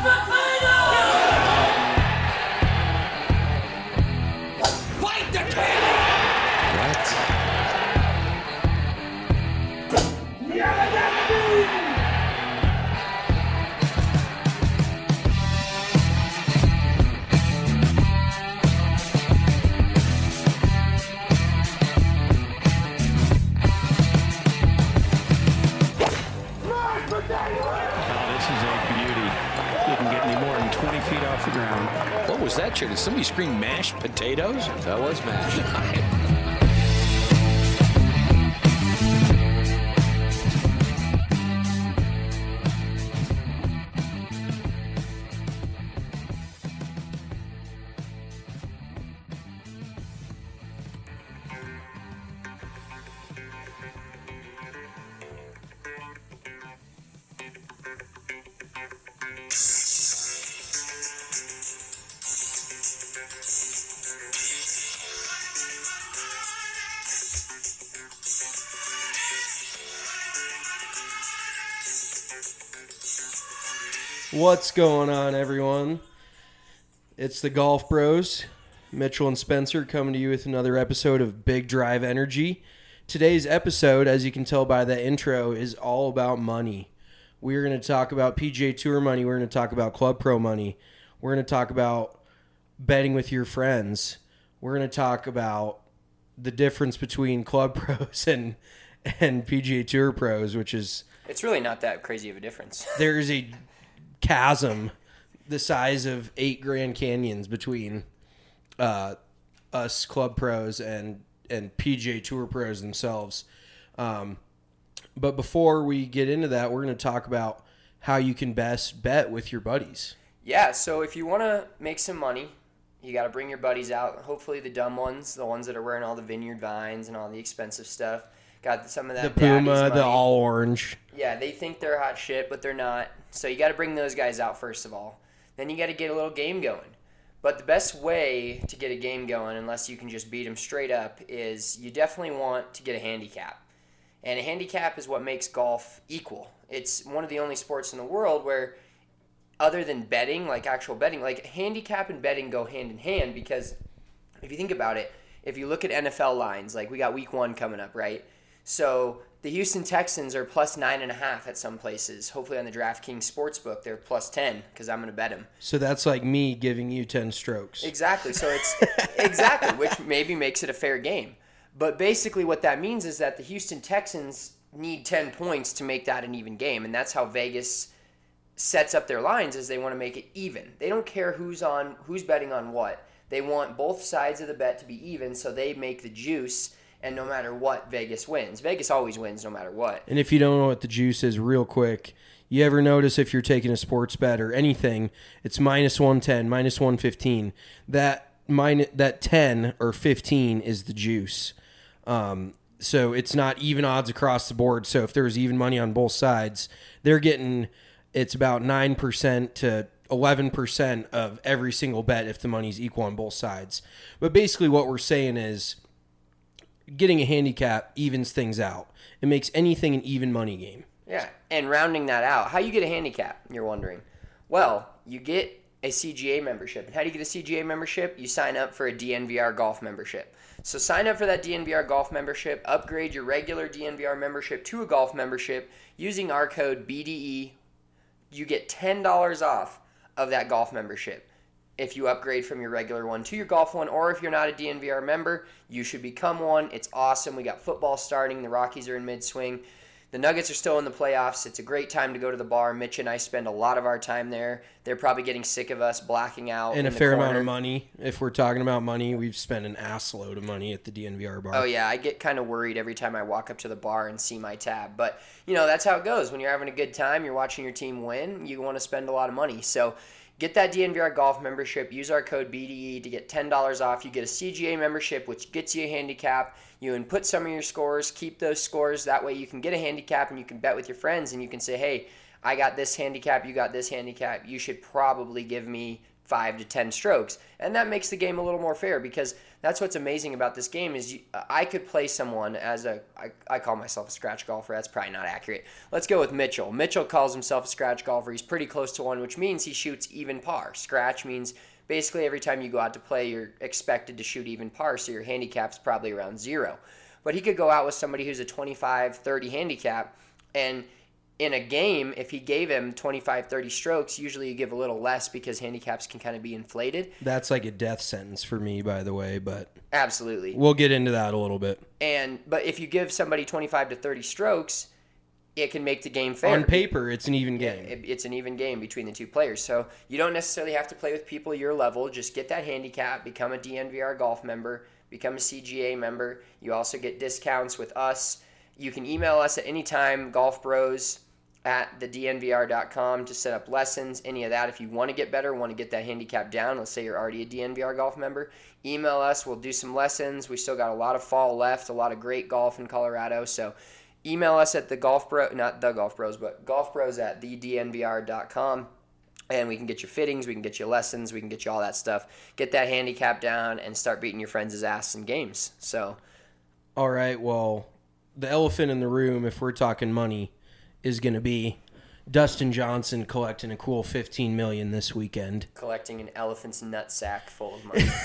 Oh, somebody scream mashed potatoes? That was mashed. What's going on, everyone? It's the Golf Bros, Mitchell and Spencer, coming to you with another episode of Big Drive Energy. Today's episode, as you can tell by the intro, is all about money. We're going to talk about PGA Tour money. We're going to talk about Club Pro money. We're going to talk about betting with your friends. We're going to talk about the difference between Club Pros and and PGA Tour pros, which is It's really not that crazy of a difference. there is a chasm the size of eight Grand Canyons between uh, us club pros and and PGA Tour pros themselves. Um, but before we get into that, we're going to talk about how you can best bet with your buddies. yeah, so if you want to make some money, you got to bring your buddies out. Hopefully, the dumb ones, the ones that are wearing all the vineyard vines and all the expensive stuff, got some of that. The Puma, the all orange. Yeah, they think they're hot shit, but they're not. So you got to bring those guys out first of all. Then you got to get a little game going. But the best way to get a game going, unless you can just beat them straight up, is you definitely want to get a handicap. And a handicap is what makes golf equal. It's one of the only sports in the world where, other than betting, like actual betting, like handicap and betting go hand in hand because if you think about it, if you look at NFL lines, like we got week one coming up, right? So the Houston Texans are plus nine and a half at some places. Hopefully on the DraftKings Sportsbook, they're plus 10 because I'm going to bet them. So that's like me giving you 10 strokes. Exactly. So it's exactly, which maybe makes it a fair game. But basically, what that means is that the Houston Texans need 10 points to make that an even game. And that's how Vegas sets up their lines is they want to make it even. They don't care who's on who's betting on what. They want both sides of the bet to be even so they make the juice and no matter what Vegas wins. Vegas always wins no matter what. And if you don't know what the juice is, real quick, you ever notice if you're taking a sports bet or anything, it's minus 110, minus 115. That minus, that 10 or 15 is the juice. Um, so it's not even odds across the board. So if there's even money on both sides, they're getting it's about 9% to 11% of every single bet if the money's equal on both sides. But basically, what we're saying is getting a handicap evens things out. It makes anything an even money game. Yeah, and rounding that out, how you get a handicap? You're wondering. Well, you get a CGA membership. And how do you get a CGA membership? You sign up for a DNVR golf membership. So sign up for that DNVR golf membership, upgrade your regular DNVR membership to a golf membership using our code BDE. You get $10 off of that golf membership if you upgrade from your regular one to your golf one, or if you're not a DNVR member, you should become one. It's awesome. We got football starting. The Rockies are in mid swing. The Nuggets are still in the playoffs. It's a great time to go to the bar. Mitch and I spend a lot of our time there. They're probably getting sick of us blacking out. and a fair amount of money. If we're talking about money, we've spent an ass load of money at the DNVR bar. Oh yeah, I get kind of worried every time I walk up to the bar and see my tab. But you know that's how it goes. When you're having a good time, you're watching your team win. You want to spend a lot of money. So get that DNVR golf membership. Use our code BDE to get ten dollars off. You get a CGA membership, which gets you a handicap. You input some of your scores, keep those scores. That way you can get a handicap and you can bet with your friends and you can say, hey, I got this handicap, you got this handicap. You should probably give me five to ten strokes and that makes the game a little more fair because that's what's amazing about this game is you, i could play someone as a I, I call myself a scratch golfer that's probably not accurate. Let's go with mitchell. Mitchell calls himself a scratch golfer. He's pretty close to one which means he shoots even par. Scratch means basically every time you go out to play you're expected to shoot even par so your handicap's probably around zero. But he could go out with somebody who's a 25 30 handicap and in a game, if he gave him 25, 30 strokes, usually you give a little less because handicaps can kind of be inflated. That's like a death sentence for me, by the way, but Absolutely. we'll get into that a little bit. And but if you give somebody 25 to 30 strokes, it can make the game fair. On paper, it's an even game. it- it's an even game between the two players. So you don't necessarily have to play with people your level. Just get that handicap, become a DNVR golf member, become a CGA member. You also get discounts with us. You can email us at any time, golfbros at thednvr.com to set up lessons, any of that. If you want to get better, want to get that handicap down, let's say you're already a DNVR golf member, email us. We'll do some lessons. We still got a lot of fall left, a lot of great golf in Colorado. So email us at the golf bro, not the golf bros, but golf bros at thednvr.com. And we can get you fittings, we can get you lessons, we can get you all that stuff. Get that handicap down and start beating your friends' ass in games. So All right, well, the elephant in the room, if we're talking money, is going to be Dustin Johnson collecting a cool 15 million this weekend. collecting an elephant's nutsack full of money.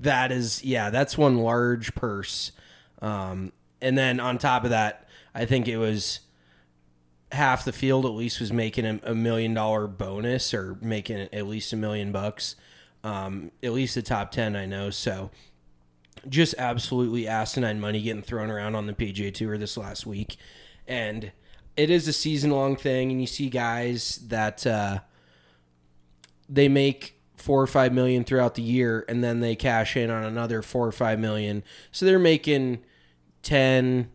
That is, yeah, that's one large purse. Um, and then on top of that, I think it was half the field at least was making a, a million dollar bonus or making at least a million bucks. Um, at least the top 10, I know. So just absolutely asinine money getting thrown around on the PGA Tour this last week. And it is a season long thing, and you see guys that uh, they make four or five million throughout the year, and then they cash in on another four or five million. So they're making 10,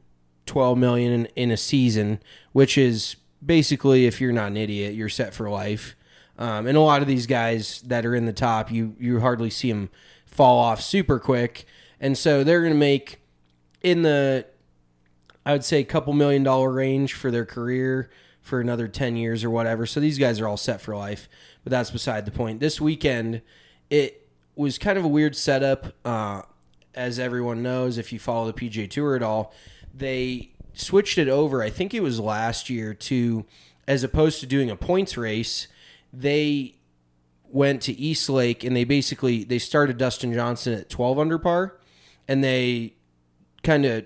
12 million in, in a season, which is basically, if you're not an idiot, you're set for life. Um, and a lot of these guys that are in the top, you you hardly see them fall off super quick, and so they're going to make in the I would say a couple million dollar range for their career for another 10 years or whatever. So these guys are all set for life, but that's beside the point. This weekend, it was kind of a weird setup. Uh, as everyone knows, if you follow the PGA Tour at all, they switched it over. I think it was last year to, as opposed to doing a points race, they went to East Lake and they basically they started Dustin Johnson at 12 under par, and they kind of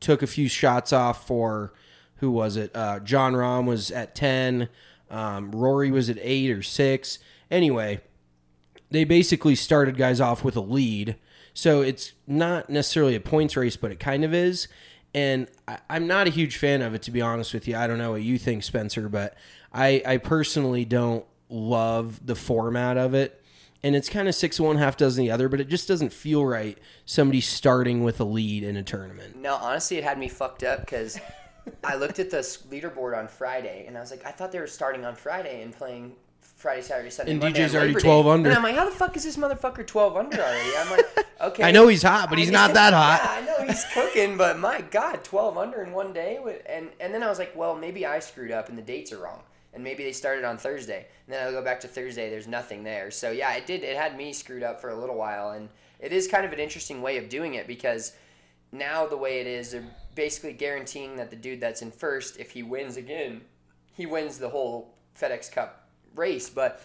took a few shots off for who was it? Uh, Jon Rahm was at 10. Um, Rory was at 8 or 6. Anyway, they basically started guys off with a lead. So it's not necessarily a points race, but it kind of is. And I, I'm not a huge fan of it, to be honest with you. I don't know what you think, Spencer, but I, I personally don't love the format of it. And it's kind of six one, half dozen the other, but it just doesn't feel right. Somebody starting with a lead in a tournament. No, honestly, it had me fucked up because I looked at the leaderboard on Friday and I was like, I thought they were starting on Friday and playing Friday, Saturday, Sunday. And Monday DJ's already Labor 12 Day. under. And I'm like, how the fuck is this motherfucker 12 under already? I'm like, okay. I know he's hot, but he's not that hot. Yeah, I know he's cooking, but my God, 12 under in one day. And, and then I was like, well, maybe I screwed up and the dates are wrong. And maybe they started on Thursday. And then I go back to Thursday, there's nothing there. So yeah, it did. It had me screwed up for a little while. And it is kind of an interesting way of doing it because now the way it is, they're basically guaranteeing that the dude that's in first, if he wins again, he wins the whole FedEx Cup race. But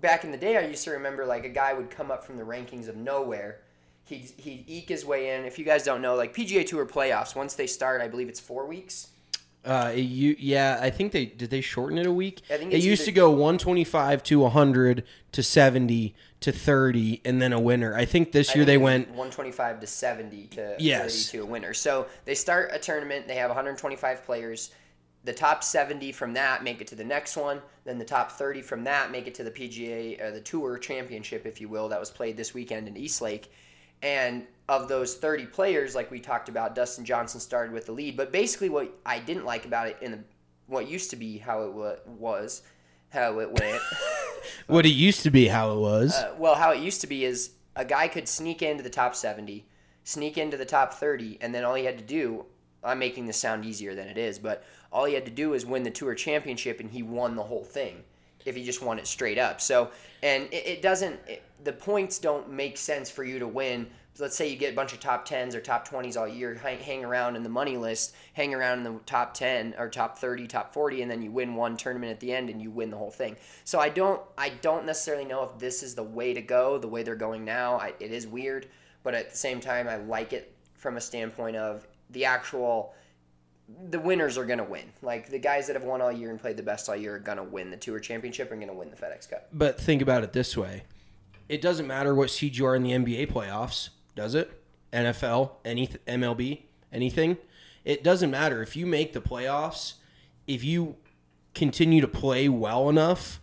back in the day, I used to remember like a guy would come up from the rankings of nowhere. He'd, he'd eke his way in. If you guys don't know, like PGA Tour playoffs, once they start, I believe it's four weeks. Uh, it, you, yeah, I think they did. They shorten it a week. I think it used either- to go 125 to 100 to 70 to 30, and then a winner. I think this I year think they went 125 to 70 to Yes. 30 to a winner. So they start a tournament. They have 125 players. The top 70 from that make it to the next one. Then the top 30 from that make it to the PGA, uh, the Tour Championship, if you will, that was played this weekend in East Lake. And of those 30 players, like we talked about, Dustin Johnson started with the lead. But basically, what I didn't like about it in the, what used to be how it was, how it went. what it used to be. How it was. Uh, well, how it used to be is a guy could sneak into the top 70, sneak into the top 30, and then all he had to do, I'm making this sound easier than it is, but all he had to do is win the tour championship and he won the whole thing if he just won it straight up. So, and it, it doesn't, it, the points don't make sense for you to win. Let's say you get a bunch of top 10s or top 20s all year, hang, around in the money list, hang around in the top 10 or top 30, top 40, and then you win one tournament at the end and you win the whole thing. So I don't, I don't necessarily know if this is the way to go, the way they're going now. I, it is weird, but at the same time, I like it from a standpoint of the actual the winners are going to win. Like the guys that have won all year and played the best all year are going to win the Tour Championship and going to win the FedEx Cup. But think about it this way: it doesn't matter what seed you are in the NBA playoffs, does it? NFL, any MLB, anything. It doesn't matter if you make the playoffs. If you continue to play well enough,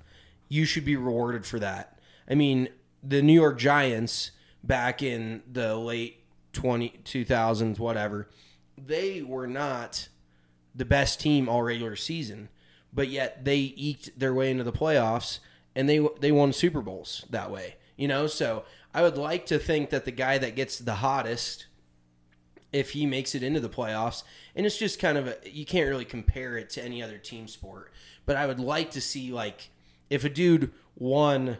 you should be rewarded for that. I mean, the New York Giants back in the late 20, 2000s, whatever, they were not the best team all regular season, but yet they eked their way into the playoffs and they they won Super Bowls that way. You know, so I would like to think that the guy that gets the hottest if he makes it into the playoffs, and it's just kind of a you can't really compare it to any other team sport, but I would like to see like if a dude won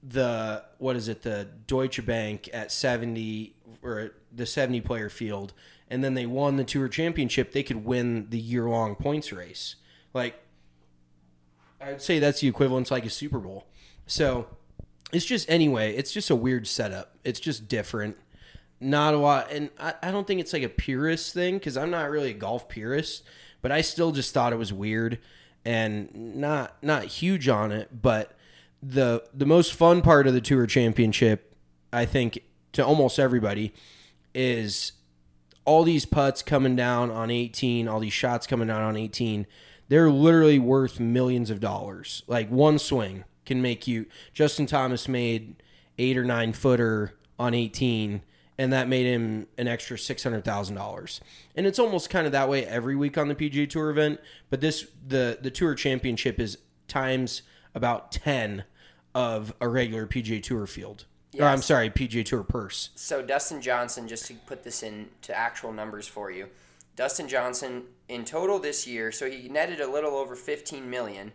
the what is it the Deutsche Bank at 70 or the 70 player field and then they won the tour championship they could win the year long points race. Like I would say that's the equivalent to like a Super Bowl. So it's just anyway it's just a weird setup. It's just different. Not a lot and I, I don't think it's like a purist thing because I'm not really a golf purist but I still just thought it was weird and not not huge on it but the the most fun part of the tour championship I think to almost everybody is all these putts coming down on 18 all these shots coming down on 18 they're literally worth millions of dollars. Like one swing can make you Justin Thomas made 8 or 9 footer on 18 and that made him an extra $600,000. And it's almost kind of that way every week on the PGA Tour event, but this the the Tour Championship is times about 10 of a regular PGA Tour field. Or I'm sorry, PGA Tour purse. So Dustin Johnson, just to put this into actual numbers for you, Dustin Johnson in total this year, so he netted a little over 15 million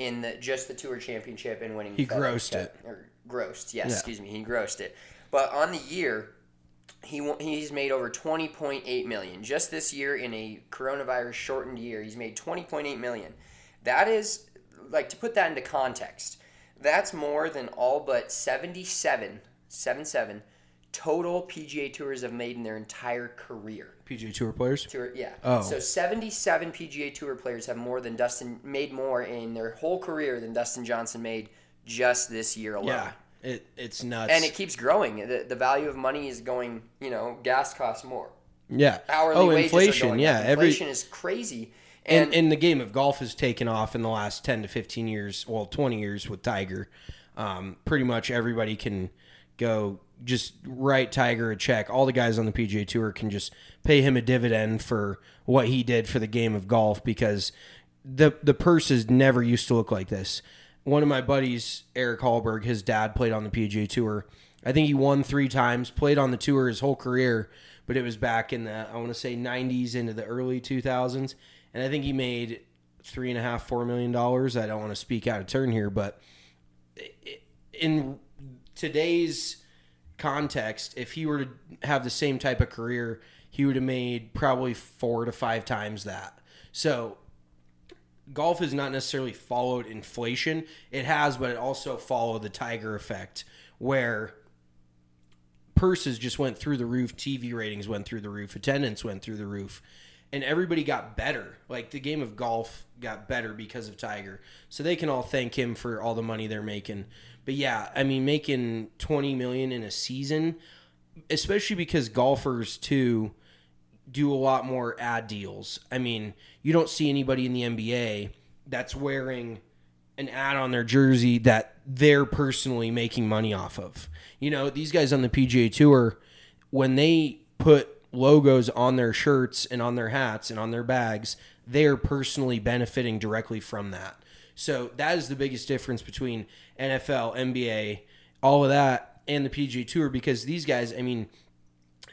in the just the Tour Championship and winning. He grossed Cup. it. Or grossed, yes, Yeah. excuse me, he grossed it. But on the year, he he's made over 20.8 million just this year in a coronavirus shortened year. He's made 20.8 million. That is like to put that into context. That's more than all but 77, 77 total PGA tours have made in their entire career. PGA Tour players. Tour, yeah. Oh. So 77 PGA Tour players have more than Dustin made more in their whole career than Dustin Johnson made just this year alone. Yeah. It it's nuts. And it keeps growing. The, the value of money is going, you know, gas costs more. yeah. Hourly oh, wages inflation. yeah. up. Every Inflation is crazy. and, And, and the game of golf has taken off in the last 10 to 15 years well 20 years with tiger um, pretty much everybody can go just write tiger a check. All the guys on the pga tour can just pay him a dividend for what he did for the game of golf because the the purses never used to look like this. One of my buddies eric hallberg his dad played on the pga tour. I think he won three times played on the tour his whole career but it was back in the I want to say 90s into the early 2000s, and I think he made three and a half, four million dollars. I don't want to speak out of turn here, but in today's context, if he were to have the same type of career, he would have made probably four to five times that. So golf has not necessarily followed inflation. It has, but it also followed the Tiger effect, where purses just went through the roof, TV ratings went through the roof, attendance went through the roof, and everybody got better. Like the game of golf got better because of Tiger. So they can all thank him for all the money they're making. But yeah, I mean making 20 million in a season, especially because golfers too do a lot more ad deals. I mean, you don't see anybody in the NBA that's wearing an ad on their jersey that they're personally making money off of. You know, these guys on the PGA Tour, when they put logos on their shirts and on their hats and on their bags, they're personally benefiting directly from that. So that is the biggest difference between NFL, NBA, all of that, and the PGA Tour because these guys, I mean,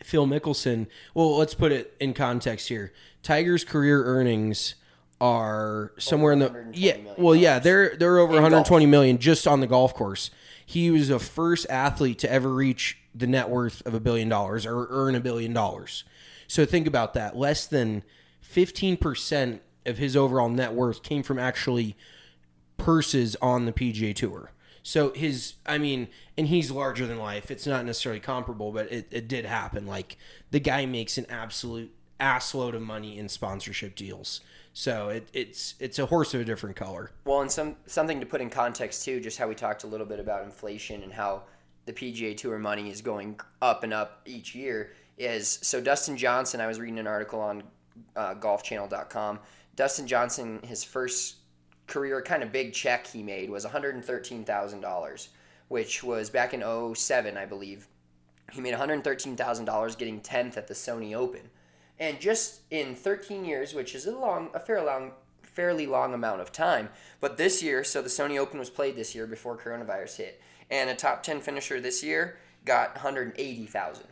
Phil Mickelson. Well, let's put it in context here. Tiger's career earnings are somewhere in the yeah. Well, yeah, they're they're over In 120 million just on the golf course. He was the first athlete to ever reach the net worth of a billion dollars or earn a billion dollars. So think about that. Less than 15% of his overall net worth came from actually purses on the PGA Tour. So his, I mean, and he's larger than life. It's not necessarily comparable, but it, it did happen. Like the guy makes an absolute assload of money in sponsorship deals. So it, it's it's a horse of a different color. Well, and some something to put in context too, just how we talked a little bit about inflation and how the PGA Tour money is going up and up each year. Is so Dustin Johnson. I was reading an article on uh, GolfChannel.com. Dustin Johnson, his first career kind of big check he made was one hundred and thirteen thousand dollars, which was back in 07, I believe. He made one hundred thirteen thousand dollars getting tenth at the Sony Open. And just in 13 years, which is a long, a fair long, fairly long amount of time, but this year, so the Sony Open was played this year before coronavirus hit, and a top 10 finisher this year got 180,000.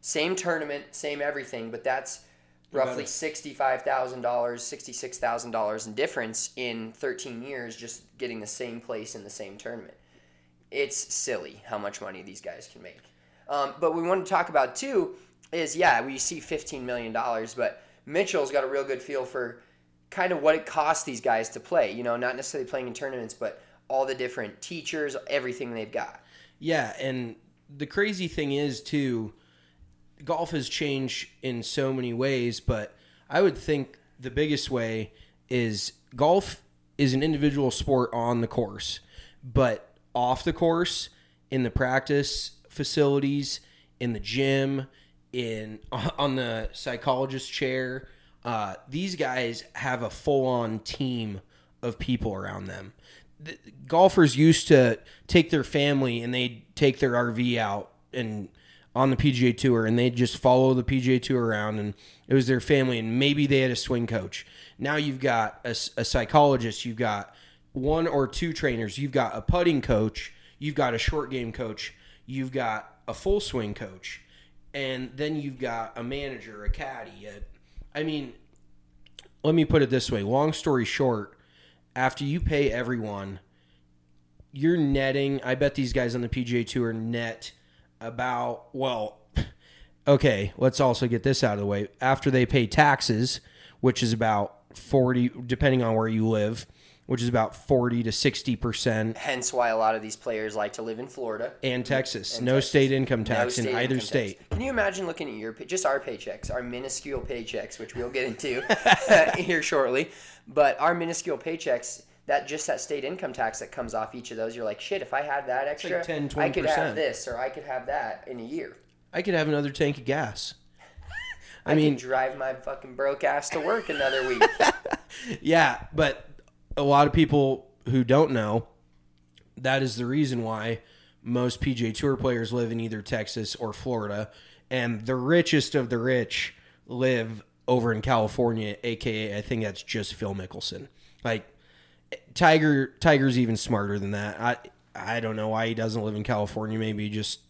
Same tournament, same everything, but that's roughly $65,000, $66,000 in difference in 13 years just getting the same place in the same tournament. It's silly how much money these guys can make. Um, but we want to talk about too is yeah, we see $15 million, but Mitchell's got a real good feel for kind of what it costs these guys to play. You know, not necessarily playing in tournaments, but all the different teachers, everything they've got. Yeah, and the crazy thing is too, golf has changed in so many ways, but I would think the biggest way is golf is an individual sport on the course, but off the course, in the practice facilities, in the gym, in on the psychologist chair, uh, these guys have a full-on team of people around them. The, golfers used to take their family and they'd take their RV out and on the PGA Tour and they'd just follow the PGA Tour around and it was their family and maybe they had a swing coach. Now you've got a, a psychologist, you've got one or two trainers, you've got a putting coach, you've got a short game coach, you've got a full swing coach, and then you've got a manager, a caddy. A, I mean, let me put it this way. Long story short, after you pay everyone, you're netting. I bet these guys on the PGA Tour net about well. Okay, let's also get this out of the way. After they pay taxes, which is about forty, depending on where you live, which is about 40 to 60%. Hence why a lot of these players like to live in Florida And Texas. And no Texas. state income No tax state in either income tax. state. Can you imagine looking at your just our paychecks, our minuscule paychecks, which we'll get into here shortly, but our minuscule paychecks. That just that state income tax that comes off each of those, you're like, shit. If I had that extra, like 10, I could 20%. have this, or I could have that in a year. I could have another tank of gas. I, I mean, drive my fucking broke ass to work another week. yeah, but a lot of people who don't know that is the reason why most PGA Tour players live in either Texas or Florida, and the richest of the rich live over in California, aka I think that's just Phil Mickelson. Like Tiger, Tiger's even smarter than that. I I don't know why he doesn't live in California. Maybe just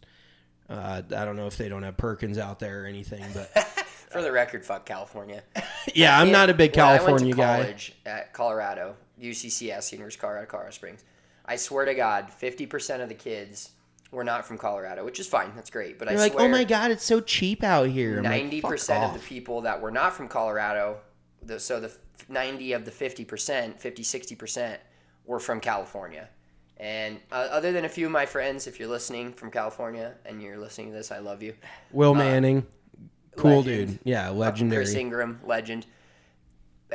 uh, I don't know if they don't have Perkins out there or anything, but For the record, fuck California. yeah, I'm not a big When I went to guy. college at Colorado, UCCS, University of Colorado, Colorado Springs. I swear to God, 50% of the kids were not from Colorado, which is fine. That's great. But They're I like, oh my god, it's so cheap out here. Ninety "Fuck percent of off." the people that were not from Colorado the, so the 90 of the 50%, 50, 60% were from California. And uh, other than a few of my friends, if you're listening from California and you're listening to this, I love you. Will Manning, cool legend. dude. Yeah, legendary. Chris. Ingram, legend.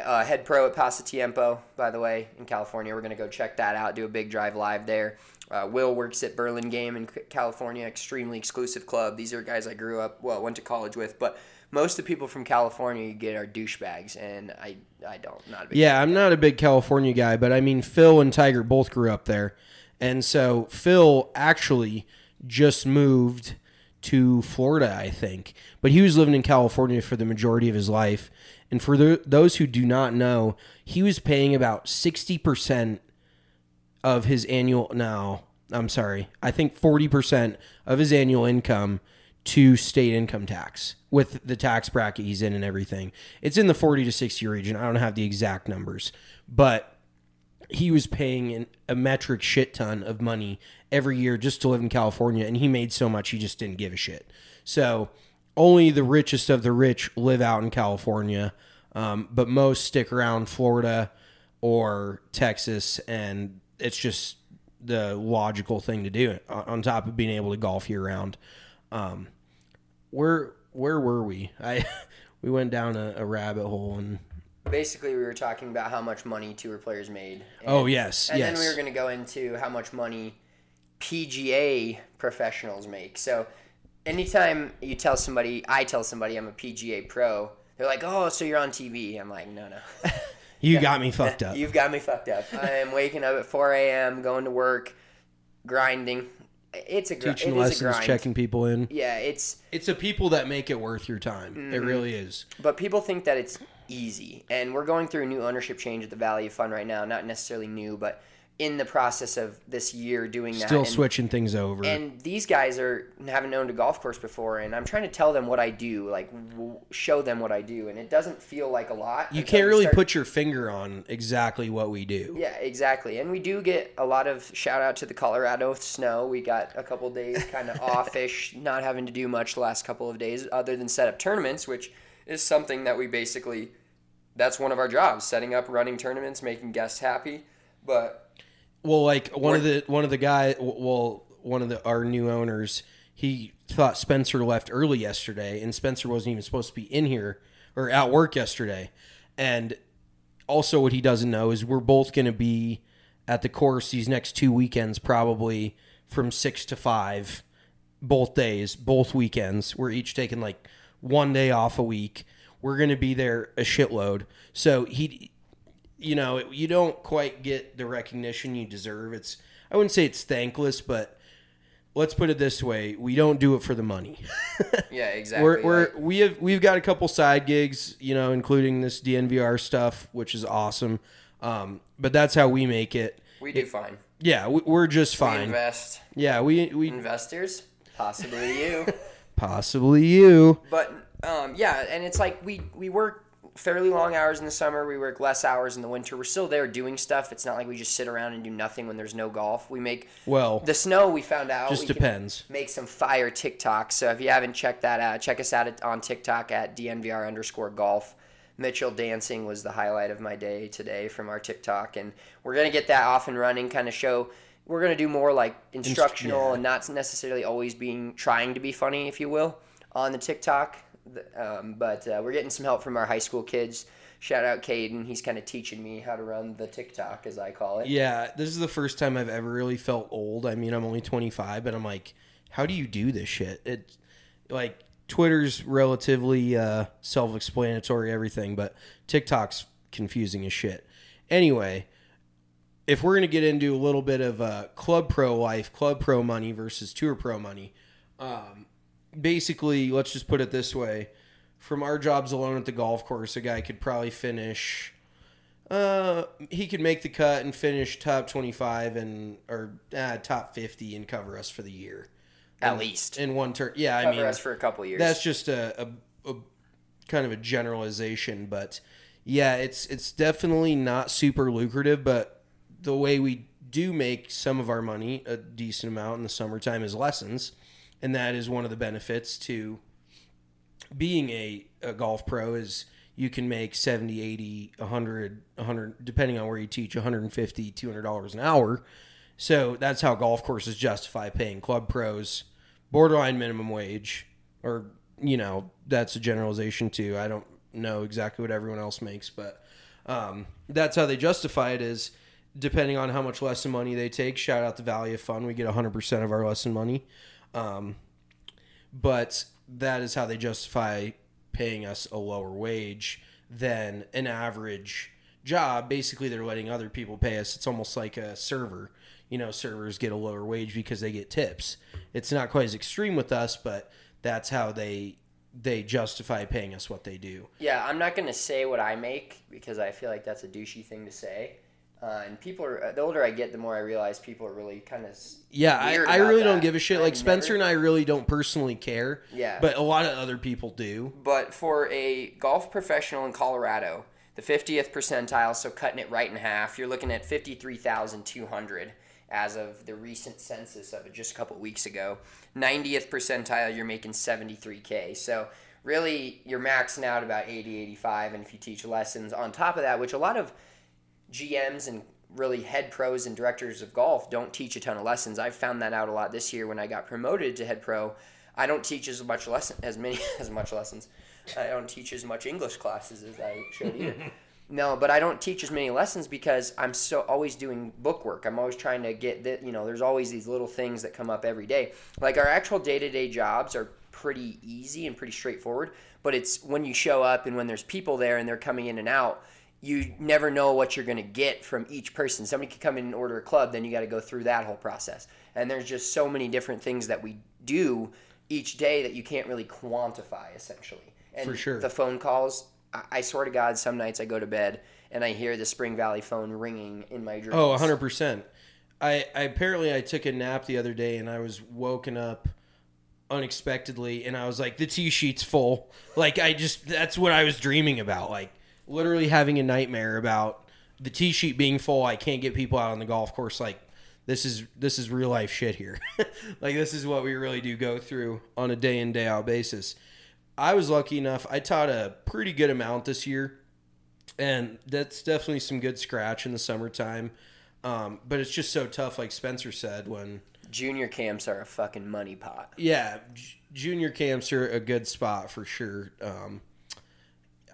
Uh, head pro at Pasatiempo, by the way, in California. We're going to go check that out, do a big drive live there. Uh, Will works at Burlingame in California, extremely exclusive club. These are guys I grew up, well, went to college with, but most of the people from California you get are douchebags, and I, I don't, not a big Yeah, I'm not a big California guy, but I mean, Phil and Tiger both grew up there. And so Phil actually just moved to Florida, I think. But he was living in California for the majority of his life. And for the, those who do not know, he was paying about 60% of his annual. No, I'm sorry. I think 40% of his annual income to state income tax with the tax bracket he's in and everything. It's in the 40 to 60 region. I don't have the exact numbers, but he was paying an, a metric shit ton of money every year just to live in California, and he made so much he just didn't give a shit. So only the richest of the rich live out in California, um, but most stick around Florida or Texas, and it's just the logical thing to do. On on top of being able to golf year round, um, where where were we? I we went down a, a rabbit hole and basically we were talking about how much money tour players made. And, Oh, yes, and yes. then we were going to go into how much money PGA professionals make. So anytime you tell somebody, I tell somebody I'm a PGA pro, they're like, "Oh, so you're on TV?" I'm like, "No, no." you got me fucked up. You've got me fucked up. I am waking up at 4 a.m., going to work, grinding. It's a gr- Teaching it is a lessons, grind. checking people in. Yeah, it's It's the people that make it worth your time. Mm-hmm. It really is. But people think that it's easy. And we're going through a new ownership change at the Value Fund right now. Not necessarily new, but in the process of this year doing that. Still and, switching things over. And these guys are haven't owned a golf course before, and I'm trying to tell them what I do, like w- show them what I do, and it doesn't feel like a lot. you can't really start- put your finger on exactly what we do. Yeah, exactly. And we do get a lot of shout out to the Colorado snow. We got a couple days kind of offish, not having to do much the last couple of days other than set up tournaments, which is something that we basically that's one of our jobs, setting up running tournaments, making guests happy. But Well, like one of the one of the guy, well, one of the our new owners, he thought Spencer left early yesterday, and Spencer wasn't even supposed to be in here or at work yesterday. And also, what he doesn't know is we're both going to be at the course these next two weekends, probably from six to five, both days, both weekends. We're each taking like one day off a week. We're going to be there a shitload. So he you know, you don't quite get the recognition you deserve. It's I wouldn't say it's thankless, but let's put it this way: we don't do it for the money. yeah, exactly. we're we're Like, we have we've got a couple side gigs, you know, including this DNVR stuff, which is awesome. Um, but that's how we make it. we do fine. Yeah, we, we're just We fine. invest. Yeah, we we Investors, possibly you. possibly you. But um, yeah, and it's like we we work fairly long hours in the summer. We work less hours in the winter. We're still there doing stuff. It's not like we just sit around and do nothing when there's no golf. We make Well, the snow. We found out just depends. Make some fire TikToks. So if you haven't checked that out, check us out at, on TikTok at DNVR underscore golf. Mitchell dancing was the highlight of my day today from our TikTok, and we're gonna get that off and running. Kind of show we're gonna do more like instructional yeah. and not necessarily always being trying to be funny, if you will, on the TikTok. Um, but uh, we're getting some help from our high school kids. Shout out Caden. He's kind of teaching me how to run the TikTok, as I call it. Yeah, this is the first time I've ever really felt old. I mean, I'm only 25, but I'm like, how do you do this shit? It like Twitter's relatively uh, self-explanatory, everything, but TikTok's confusing as shit. Anyway, if we're gonna get into a little bit of uh, club pro life, club pro money versus tour pro money, um, basically, let's just put it this way: from our jobs alone at the golf course, a guy could probably finish. Uh, he could make the cut and finish top twenty-five and or uh, top fifty and cover us for the year At least in one turn. Yeah, I mean us for a couple years. that's just a, a, a kind of a generalization, but yeah, it's it's definitely not super lucrative. But the way we do make some of our money, a decent amount in the summertime, is lessons, and that is one of the benefits to being a, a golf pro is you can make 70, 80, 100, 100 depending on where you teach 150, 200 dollars an hour. So that's how golf courses justify paying club pros borderline minimum wage or you know, that's a generalization too. I don't know exactly what everyone else makes, but um, that's how they justify it is depending on how much lesson money they take. Shout out the Valley of Fun. We get 100% of our lesson money. Um, but that is how they justify paying us a lower wage than an average job. Basically, they're letting other people pay us. It's almost like a server. You know, servers get a lower wage because they get tips. It's not quite as extreme with us, but that's how they they justify paying us what they do. Yeah, I'm not gonna say what I make because I feel like that's a douchey thing to say. Uh, and people are the older I get, the more I realize people are really kind of Yeah, I, I really don't give a shit. Like Spencer and I really don't personally care. Yeah. But a lot of other people do. But for a golf professional in Colorado, the 50th percentile, so cutting it right in half, you're looking at 53,200 as of the recent census of it just a couple weeks ago. 90th percentile, you're making 73K. So really, you're maxing out about 80, 85. And if you teach lessons on top of that, which a lot of GMs and really head pros and directors of golf don't teach a ton of lessons. I've found that out a lot this year when I got promoted to head pro. I don't teach as much lesson as many as much lessons. I don't teach as much English classes as I should either. no, but I don't teach as many lessons because I'm so always doing book work. I'm always trying to get that. You know, there's always these little things that come up every day. Like our actual day to day jobs are pretty easy and pretty straightforward. But it's when you show up and when there's people there and they're coming in and out you never know what you're going to get from each person. Somebody could come in and order a club, then you got to go through that whole process. And there's just so many different things that we do each day that you can't really quantify, essentially. And For sure. The phone calls, I, I swear to God, some nights I go to bed and I hear the Spring Valley phone ringing in my dreams. Oh, 100%. I, I apparently I took a nap the other day and I was woken up unexpectedly and I was like the tee sheet's full. Like I just that's what I was dreaming about. Like literally having a nightmare about the tee sheet being full. I can't get people out on the golf course. Like this is this is real life shit here. like this is what we really do go through on a day in day out basis. I was lucky enough. I taught a pretty good amount this year, and that's definitely some good scratch in the summertime. Um, but it's just so tough, like Spencer said, when Junior camps are a fucking money pot. yeah, j- junior camps are a good spot for sure. Um,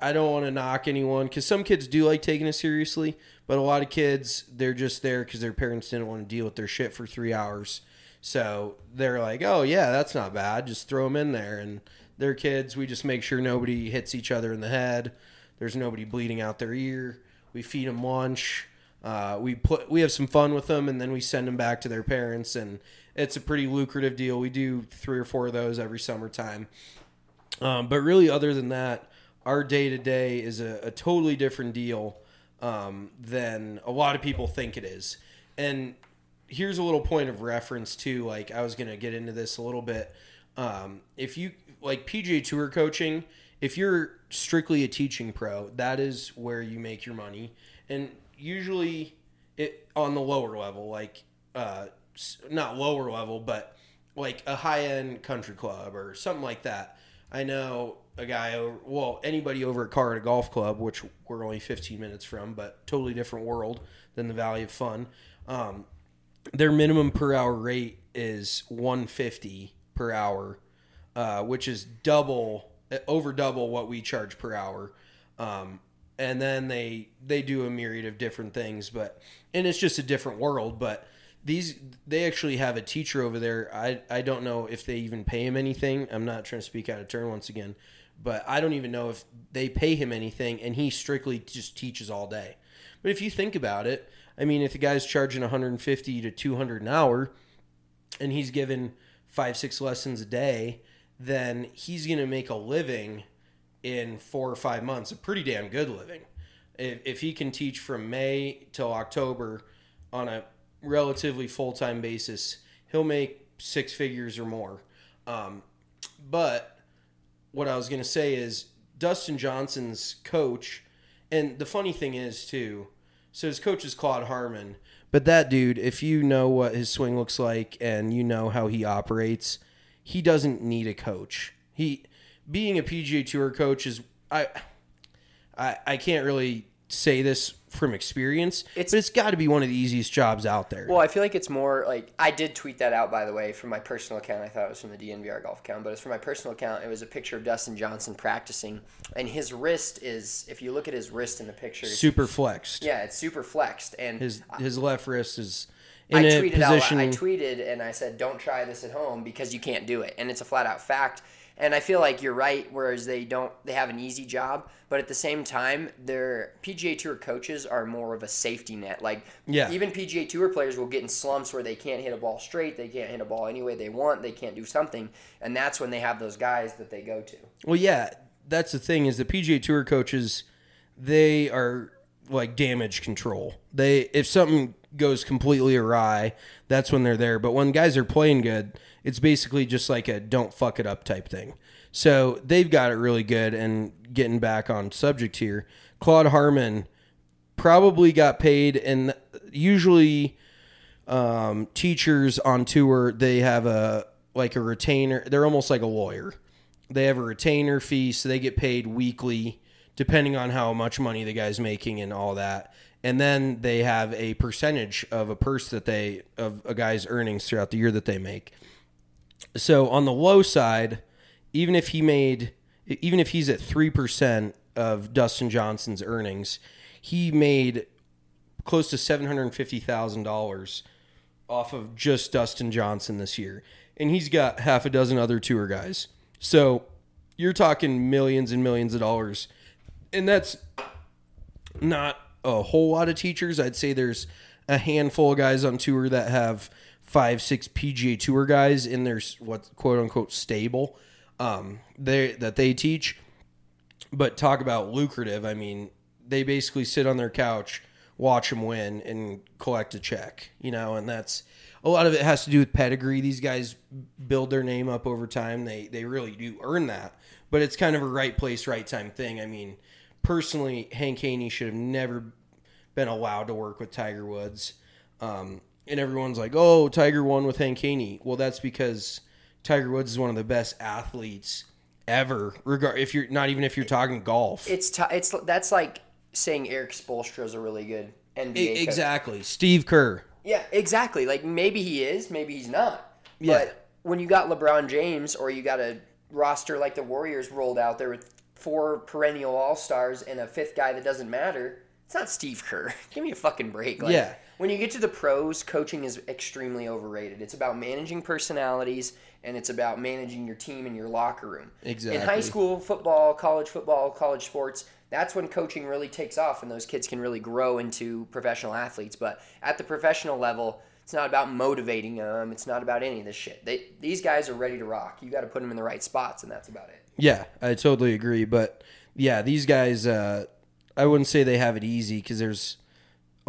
I don't want to knock anyone because some kids do like taking it seriously, but a lot of kids they're just there because their parents didn't want to deal with their shit for three hours. So they're like, "Oh yeah, that's not bad. Just throw them in there." And they're kids. We just make sure nobody hits each other in the head. There's nobody bleeding out their ear. We feed them lunch. Uh, we put we have some fun with them, and then we send them back to their parents. And it's a pretty lucrative deal. We do three or four of those every summertime. Um, but really, other than that, our day to day is a, a totally different deal um, than a lot of people think it is. And here's a little point of reference too. Like I was gonna get into this a little bit. Um, if you like PGA Tour coaching, if you're strictly a teaching pro, that is where you make your money. And usually, it on the lower level, like uh, not lower level, but like a high end country club or something like that. I know a guy over, well, anybody over a car at Colorado Golf Club, which we're only 15 minutes from, but totally different world than the Valley of Fun. Um, their minimum per hour rate is 150 per hour, uh, which is double, over double what we charge per hour. Um, and then they they do a myriad of different things, but and it's just a different world. But these they actually have a teacher over there. I I don't know if they even pay him anything. I'm not trying to speak out of turn once again, but I don't even know if they pay him anything, and he strictly just teaches all day. But if you think about it, I mean, if the guy's charging 150 to 200 an hour, and he's given five six lessons a day, then he's gonna make a living in four or five months, a pretty damn good living. If, if he can teach from May till October on a relatively full time basis, he'll make six figures or more. Um, but what I was going to say is Dustin Johnson's coach, and the funny thing is, too, so his coach is Claude Harmon. But that dude, if you know what his swing looks like and you know how he operates, he doesn't need a coach. He being a PGA Tour coach is I I, I can't really say this from experience, It's- but it's got to be one of the easiest jobs out there. Well, I feel like it's more like I did tweet that out by the way from my personal account. I thought it was from the DNVR golf account, but it's from my personal account. It was a picture of Dustin Johnson practicing, and his wrist is if you look at his wrist in the picture, Super flexed. yeah, it's super flexed. And His his left wrist is I in a tweeted out. position. I tweeted and I said, "Don't try this at home because you can't do it," and it's a flat out fact. And I feel like you're right. Whereas they don't, they have an easy job, but at the same time, their PGA Tour coaches are more of a safety net. Like, Yeah. even PGA Tour players will get in slumps where they can't hit a ball straight, they can't hit a ball any way they want, they can't do something, and that's when they have those guys that they go to. Well, yeah, that's the thing is the PGA Tour coaches, they are like damage control. They if something goes completely awry, that's when they're there. But when guys are playing good, it's basically just like a don't fuck it up type thing. So they've got it really good. And getting back on subject here, Claude Harmon probably got paid, and usually um, teachers on tour they have a like a retainer. They're almost like a lawyer. They have a retainer fee, so they get paid weekly, depending on how much money the guy's making and all that. And then they have a percentage of a purse that they of a guy's earnings throughout the year that they make. So on the low side, even if he made, even if he's at three percent of Dustin Johnson's earnings, he made close to seven hundred fifty thousand dollars off of just Dustin Johnson this year, and he's got half a dozen other tour guys. So you're talking millions and millions of dollars, and that's not a whole lot of teachers. I'd say there's a handful of guys on tour that have five, six PGA Tour guys in their what quote unquote stable um, they that they teach. But talk about lucrative. I mean, they basically sit on their couch, watch them win, and collect a check. You know, and that's a lot of it has to do with pedigree. These guys build their name up over time. They they really do earn that. But it's kind of a right place, right time thing. I mean, personally, Hank Haney should have never been allowed to work with Tiger Woods. Um, and everyone's like, "Oh, Tiger won with Hank Haney." Well, that's because Tiger Woods is one of the best athletes ever. Regard if you're not even if you're talking golf. It's t- it's that's like saying Erik Spoelstra is a really good NBA E- coach. exactly. Steve Kerr. Yeah, exactly. Like maybe he is, maybe he's not. Yeah. But when you got LeBron James or you got a roster like the Warriors rolled out there with four perennial All Stars and a fifth guy that doesn't matter, it's not Steve Kerr. Give me a fucking break. Like, Yeah. When you get to the pros, coaching is extremely overrated. It's about managing personalities and it's about managing your team and your locker room. Exactly. In high school football, college football, college sports, that's when coaching really takes off and those kids can really grow into professional athletes. But at the professional level, it's not about motivating them. It's not about any of this shit. They, these guys are ready to rock. You got to put them in the right spots, and that's about it. Yeah, I totally agree. But yeah, these guys, uh, I wouldn't say they have it easy because there's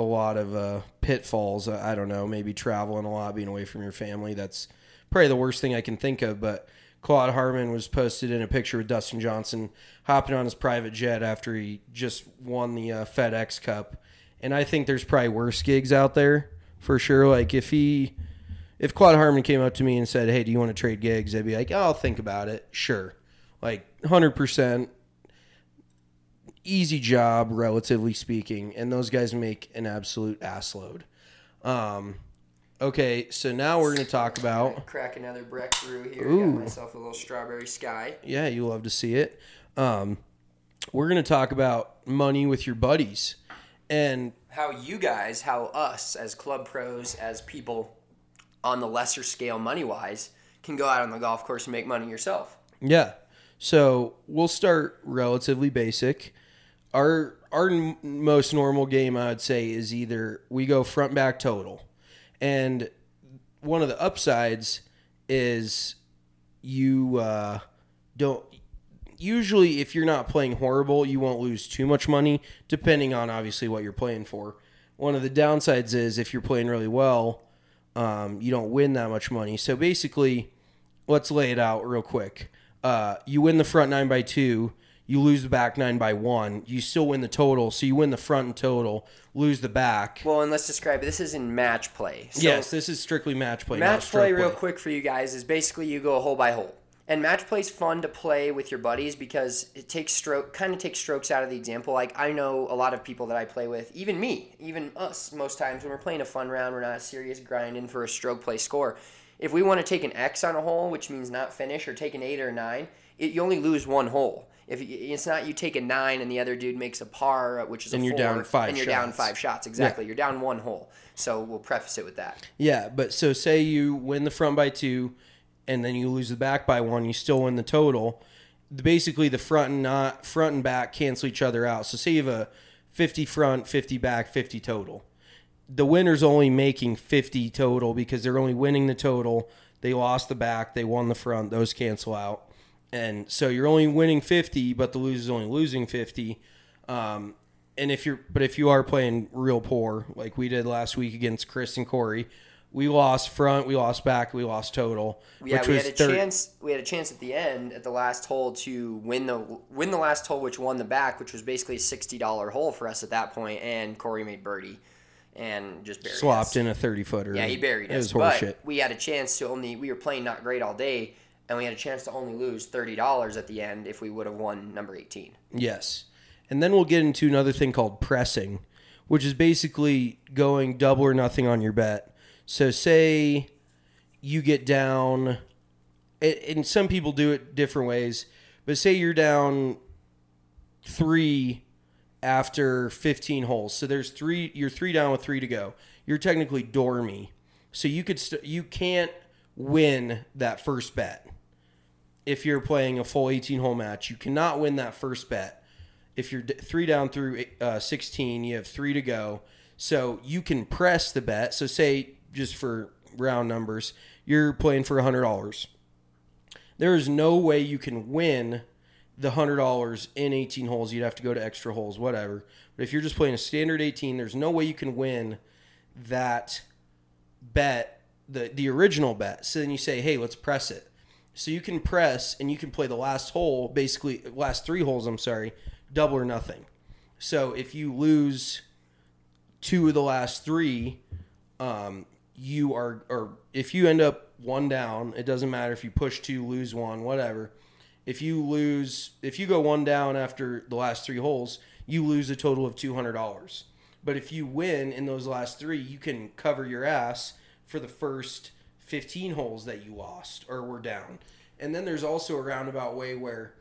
a lot of uh, pitfalls. Uh, I don't know, maybe traveling a lot, being away from your family. That's probably the worst thing I can think of. But Claude Harmon was posted in a picture with Dustin Johnson hopping on his private jet after he just won the uh, FedEx Cup. And I think there's probably worse gigs out there for sure. Like if he, if Claude Harmon came up to me and said, "Hey, do you want to trade gigs?" I'd be like, oh, "I'll think about it." Sure, like hundred percent easy job, relatively speaking, and those guys make an absolute ass load. Um, okay, so now we're going to talk about. Crack another Breck brew here. Ooh. Got myself a little strawberry sky. Yeah, you love to see it. Um, we're going to talk about money with your buddies, and How you guys, how us as club pros, as people on the lesser scale money wise, can go out on the golf course and make money yourself. Yeah. So we'll start relatively basic. Our our most normal game, I would say, is either we go front back total, and one of the upsides is you uh, don't. Usually, if you're not playing horrible, you won't lose too much money, depending on obviously what you're playing for. One of the downsides is if you're playing really well, um, you don't win that much money. So basically, let's lay it out real quick. Uh, you win the front nine by two, you lose the back nine by one. You still win the total, so you win the front and total, lose the back. Well, and let's describe this is in match play. So yes, this is strictly match play. match play, real quick for you guys, is basically you go hole by hole. And match play is fun to play with your buddies because it takes stroke kind of takes strokes out of the example. Like I know a lot of people that I play with, even me, even us most times when we're playing a fun round, we're not serious grinding for a stroke play score. If we want to take an X on a hole, which means not finish, or take an eight or a nine, it, you only lose one hole. If it's not you take a nine and the other dude makes a par, uh, which is And a you're four, down five and you're down five shots. Exactly, you're down one hole. So we'll preface it with that. Yeah, but so say you win the front by two, and then you lose the back by one, you still win the total. Basically, the front and not front and back cancel each other out. So say you have a fifty front, fifty back, fifty total. The winner's only making fifty total because they're only winning the total. They lost the back, they won the front. Those cancel out, and so you're only winning fifty, but the loser's only losing fifty. Um, and if you're, but if you are playing real poor, like we did last week against Chris and Corey, we lost front, we lost back, we lost total. Yeah, which we was had a chance. We had a chance at the end at the last hole to win the win the last hole, which won the back, which was basically a sixty dollar hole for us at that point. And Corey made birdie and just buried Slopped us. in a thirty footer. Yeah, he buried It us. was but horseshit. we had a chance to only. We were playing not great all day, and we had a chance to only lose thirty dollars at the end if we would have won number eighteen. Yes. And then we'll get into another thing called pressing, which is basically going double or nothing on your bet. So say you get down and- some people do it different ways, but say you're down 3 after 15 holes. So there's 3 you're 3 down with 3 to go. You're technically dormy. So you could st- you can't win that first bet if you're playing a full 18 hole match. You cannot win that first bet. If you're three down through uh, 16, you have three to go. So you can press the bet. So, say, just for round numbers, you're playing for $100. There is no way you can win the $100 in 18 holes. You'd have to go to extra holes, whatever. But if you're just playing a standard 18, there's no way you can win that bet, the, the original bet. So then you say, hey, let's press it. So you can press and you can play the last hole, basically last three holes. I'm sorry, double or nothing. So if you lose two of the last three, um, you are, or if you end up one down, it doesn't matter if you push two, lose one, whatever. If you lose, if you go one down after the last three holes, you lose a total of two hundred dollars. But if you win in those last three, you can cover your ass for the first 15 holes that you lost or were down. And then there's also a roundabout way where,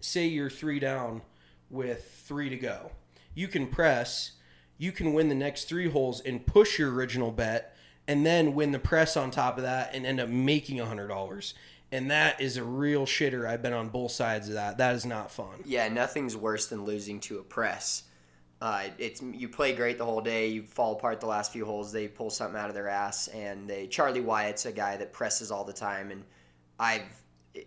say, you're three down with three to go. You can press, you can win the next three holes and push your original bet, and then win the press on top of that and end up making $100. And that is a real shitter. I've been on both sides of that. That is not fun. Yeah, nothing's worse than losing to a press. Uh, it's you play great the whole day, you fall apart the last few holes. They pull something out of their ass, and they Charlie Wyatt's a guy that presses all the time, and I've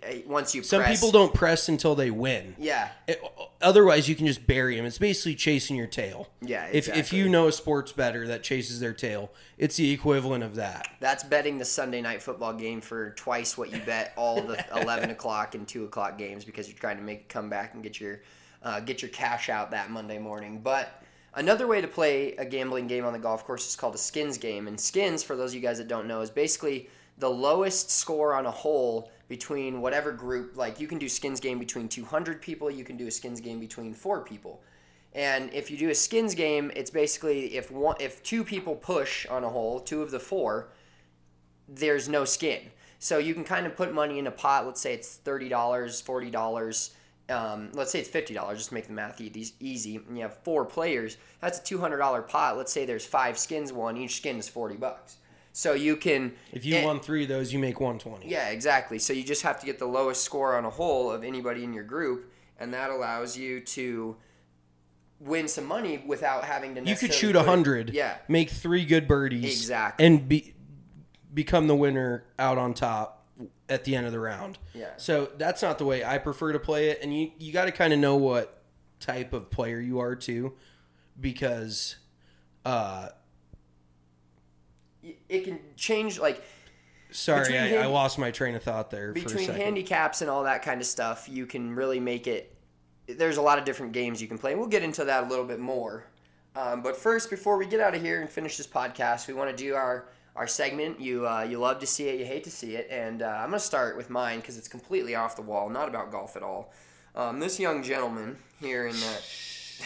I- once you Some press, people don't press until they win. Yeah, It- otherwise, you can just bury them. It's basically chasing your tail. Yeah, If if you know a sports better that chases their tail, it's the equivalent of that. that's betting the Sunday night football game for twice what you bet all the eleven o'clock and two o'clock games because you're trying to make a comeback and get your uh, get your cash out that Monday morning. But another way to play a gambling game on the golf course is called a skins game. And skins, for those of you guys that don't know, is basically the lowest score on a hole between whatever group. Like you can do skins game between 200 people, you can do a skins game between four people. And if you do a skins game, it's basically if one if two people push on a hole, two of the four, there's no skin. So you can kind of put money in a pot. Let's say it's thirty dollars, forty dollars. Um, let's say it's fifty dollars. Just to make the math easy. And you have four players. That's a two hundred dollar pot. Let's say there's five skins. One each skin is forty bucks. So you can If you won three of those, you make one twenty. yeah, exactly. So you just have to get the lowest score on a hole of anybody in your group, and that allows you to win some money without having to. You could shoot a hundred. Yeah, Make three good birdies. Exactly. And be become the winner out on top at the end of the round. Yeah. So that's not the way I prefer to play it, and you you got to kind of know what type of player you are too, because uh, it can change like sorry, I, I lost my train of thought there for a between handicaps and all that kind of stuff, you can really make it. There's a lot of different games you can play. We'll get into that a little bit more. Um, but first, before we get out of here and finish this podcast, we want to do our our segment. You uh, you love to see it, you hate to see it, and uh, I'm gonna start with mine because it's completely off the wall, not about golf at all. Um, this young gentleman here in uh,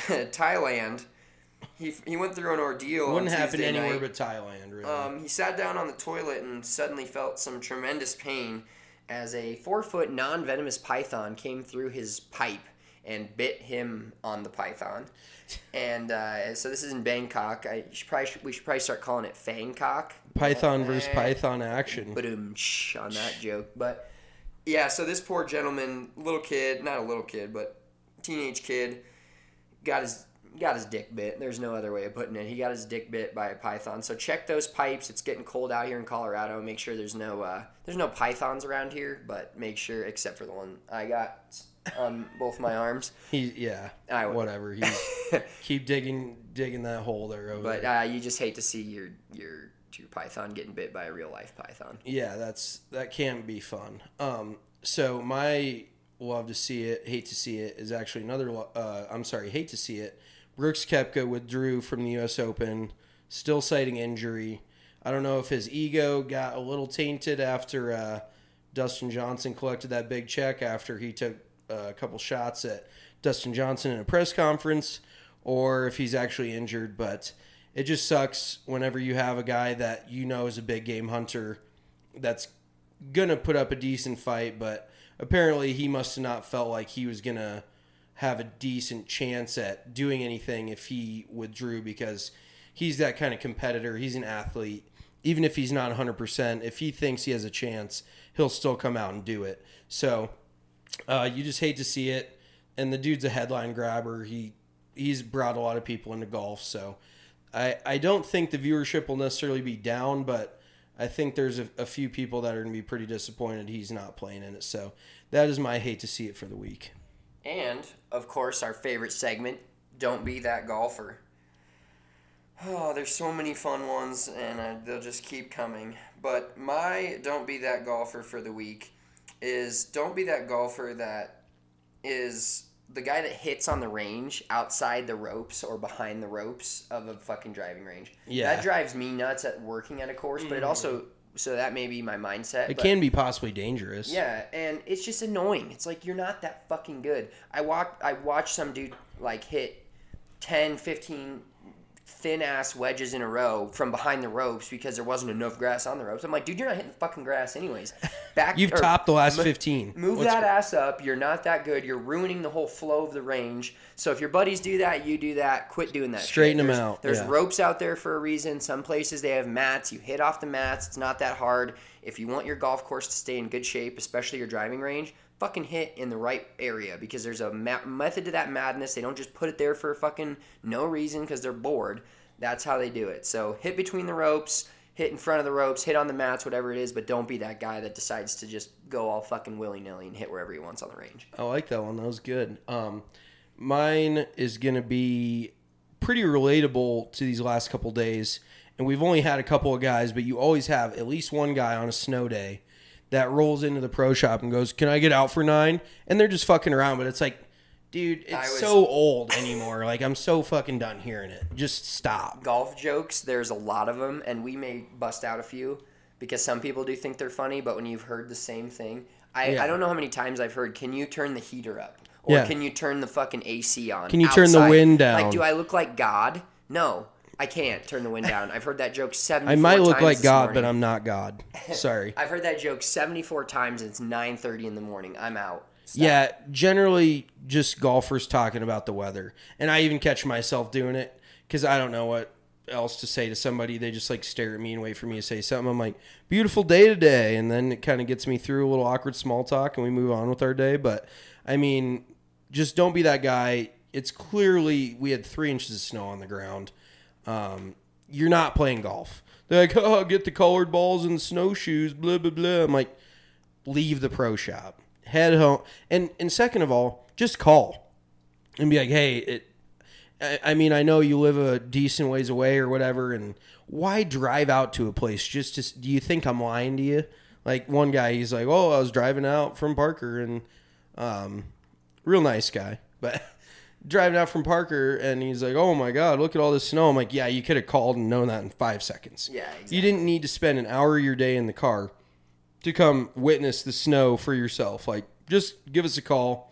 Thailand, he, he went through an ordeal. Wouldn't happen Tuesday anywhere night. but Thailand, really. Um, he sat down on the toilet and suddenly felt some tremendous pain as a four foot non venomous python came through his pipe and bit him on the python. And uh, so this is in Bangkok. I should probably we should probably start calling it Fangkok. Python versus Eh, Python action. Boom, on that joke. But yeah, so this poor gentleman, little kid, not a little kid, but teenage kid, got his got his dick bit. There's no other way of putting it. He got his dick bit by a python. So check those pipes. It's getting cold out here in Colorado. Make sure there's no uh, there's no pythons around here, but make sure except for the one I got on both my arms. He, yeah, I would- whatever. He's keep digging, digging that hole there. Over But there. uh, you just hate to see your your your python getting bit by a real life python. yeah, that's that can be fun. Um, so my love to see it, hate to see it is actually another. Uh, I'm sorry, hate to see it. Brooks Koepka withdrew from the U.S. Open, still citing injury. I don't know if his ego got a little tainted after uh, Dustin Johnson collected that big check after he took Uh, a couple shots at Dustin Johnson in a press conference, or if he's actually injured. But it just sucks whenever you have a guy that you know is a big game hunter that's gonna put up a decent fight, but apparently he must have not felt like he was gonna have a decent chance at doing anything if he withdrew because he's that kind of competitor. He's an athlete. Even if he's not 100%, if he thinks he has a chance, he'll still come out and do it. So uh, you just hate to see it. And the dude's a headline grabber. He he's brought a lot of people into golf. So I I don't think the viewership will necessarily be down, but I think there's a, a few people that are going to be pretty disappointed he's not playing in it. So that is my hate to see it for the week. And, of course, our favorite segment, Don't Be That Golfer. Oh, there's so many fun ones, and uh, they'll just keep coming. But my Don't Be That Golfer for the week is Don't Be That Golfer that is the guy that hits on the range outside the ropes or behind the ropes of a fucking driving range. Yeah. That drives me nuts at working at a course, but it mm. also, so that may be my mindset. It but- can be possibly dangerous. yeah, and it's just annoying. It's like you're not that fucking good. I walk I watched some dude like hit 10, 15 thin ass wedges in a row from behind the ropes because there wasn't enough grass on the ropes. I'm like, dude, you're not hitting the fucking grass anyways. Back You've or topped the last mo- 15. Move What's- that ass up. You're not that good. You're ruining the whole flow of the range. So if your buddies do that, you do that. Quit doing that. shit. them There's- out, There's yeah. ropes out there for a reason. Some places they have mats. You hit off the mats. It's not that hard. If you want your golf course to stay in good shape, especially your driving range, fucking hit in the right area because there's a ma- method to that madness. They don't just put it there for fucking no reason because they're bored. That's how they do it. So hit between the ropes, hit in front of the ropes, hit on the mats, whatever it is, but don't be that guy that decides to just go all fucking willy nilly and hit wherever he wants on the range. I like that one. That was good. Um, mine is going to be pretty relatable to these last couple days. And we've only had a couple of guys, but you always have at least one guy on a snow day that rolls into the pro shop and goes, Can I get out for nine? And they're just fucking around. But it's like, dude, it's was- so old anymore. like, I'm so fucking done hearing it. Just stop. golf jokes, there's a lot of them, and we may bust out a few because some people do think they're funny, but when you've heard the same thing, I, Yeah. I don't know how many times I've heard, can you turn the heater up? Or Yeah. can you turn the fucking AC on? Can you turn the outside?" wind down? Like, do I look like God? No, I can't turn the wind down. I've heard that joke 74 I might look like God, but. I'm not God. Sorry. I've heard that joke 74 times it's 9.30 in the morning. I'm out. Stop. Yeah, generally just golfers talking about the weather. And I even catch myself doing it because I don't know what else to say to somebody. They just like stare at me and wait for me to say something. I'm like, beautiful day today. And then it kind of gets me through a little awkward small talk and we move on with our day. But I mean, just don't be that guy. It's clearly we had three inches of snow on the ground. Um, you're not playing golf. They're like, oh, get the colored balls and snowshoes, blah, blah, blah. I'm like, leave the pro shop, head home, and and second of all, just call and be like, hey, it. I, I mean, I know you live a decent ways away or whatever, and why drive out to a place just to? Do you think I'm lying to you? Like one guy, he's like, oh, I was driving out from Parker, and um, real nice guy, but driving out from Parker, and he's like, "Oh my God, look at all this snow." I'm like, "Yeah, you could have called and known that in five seconds. Yeah, You didn't need to spend an hour of your day in the car to come witness the snow for yourself. Like, just give us a call.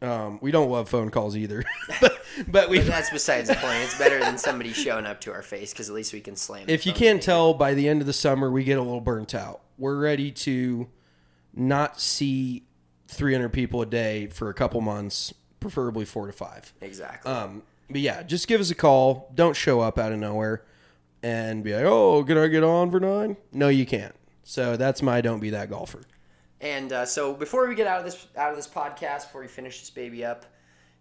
Um, we don't love phone calls either, but we. But that's besides the point. It's better than somebody showing up to our face because at least we can slam. if you can't tell by the end of the summer, we get a little burnt out. We're ready to not see 300 people a day for a couple months, preferably four to five. exactly. Um, but yeah, just give us a call. Don't show up out of nowhere and be like, "Oh, can I get on for nine? No, you can't. So that's my don't be that golfer. And uh, so before we get out of this out of this podcast, before we finish this baby up,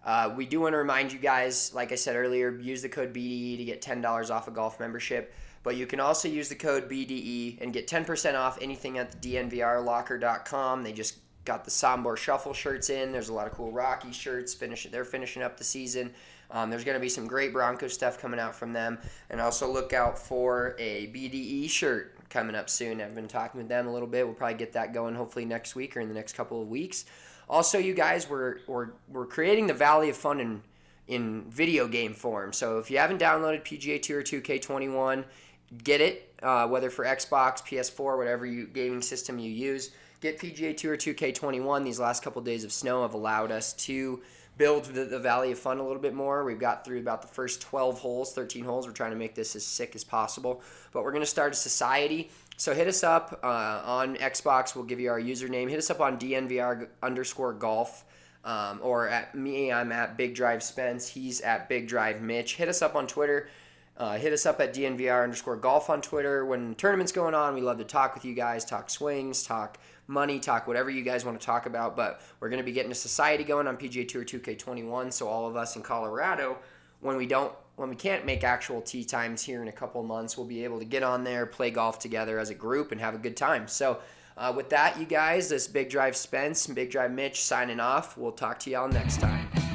uh, we do want to remind you guys, like I said earlier, use the code BDE to get ten dollars off a golf membership. But you can also use the code BDE and get ten percent off anything at the DNVRlocker.com. They just got the Sambor Shuffle shirts in. There's a lot of cool Rocky shirts. Finish they're finishing up the season. Um, there's going to be some great Bronco stuff coming out from them, and also look out for a BDE shirt coming up soon. I've been talking with them a little bit. We'll probably get that going hopefully next week or in the next couple of weeks. Also, you guys, we're we're, we're creating the Valley of Fun in in video game form. So if you haven't downloaded PGA Tour 2K21, get it. Uh, whether for Xbox, PS4, whatever you gaming system you use, get PGA Tour 2K21. These last couple days of snow have allowed us to build the, the Valley of Fun a little bit more. We've got through about the first 12 holes, 13 holes. We're trying to make this as sick as possible. But we're going to start a society. So hit us up uh, on Xbox. We'll give you our username. Hit us up on DNVR underscore golf. Um, or at me, I'm at Big Drive Spence. He's at Big Drive Mitch. Hit us up on Twitter. Uh, hit us up at DNVR underscore golf on Twitter. When tournaments going on, we love to talk with you guys, talk swings, talk money, talk whatever you guys want to talk about. But we're going to be getting a society going on PGA Tour 2K21. So all of us in Colorado, when we don't, when we can't make actual tee times here in a couple months, we'll be able to get on there, play golf together as a group, and have a good time. So. Uh, with that, you guys, this Big Drive Spence Big Drive Mitch signing off. We'll talk to y'all next time.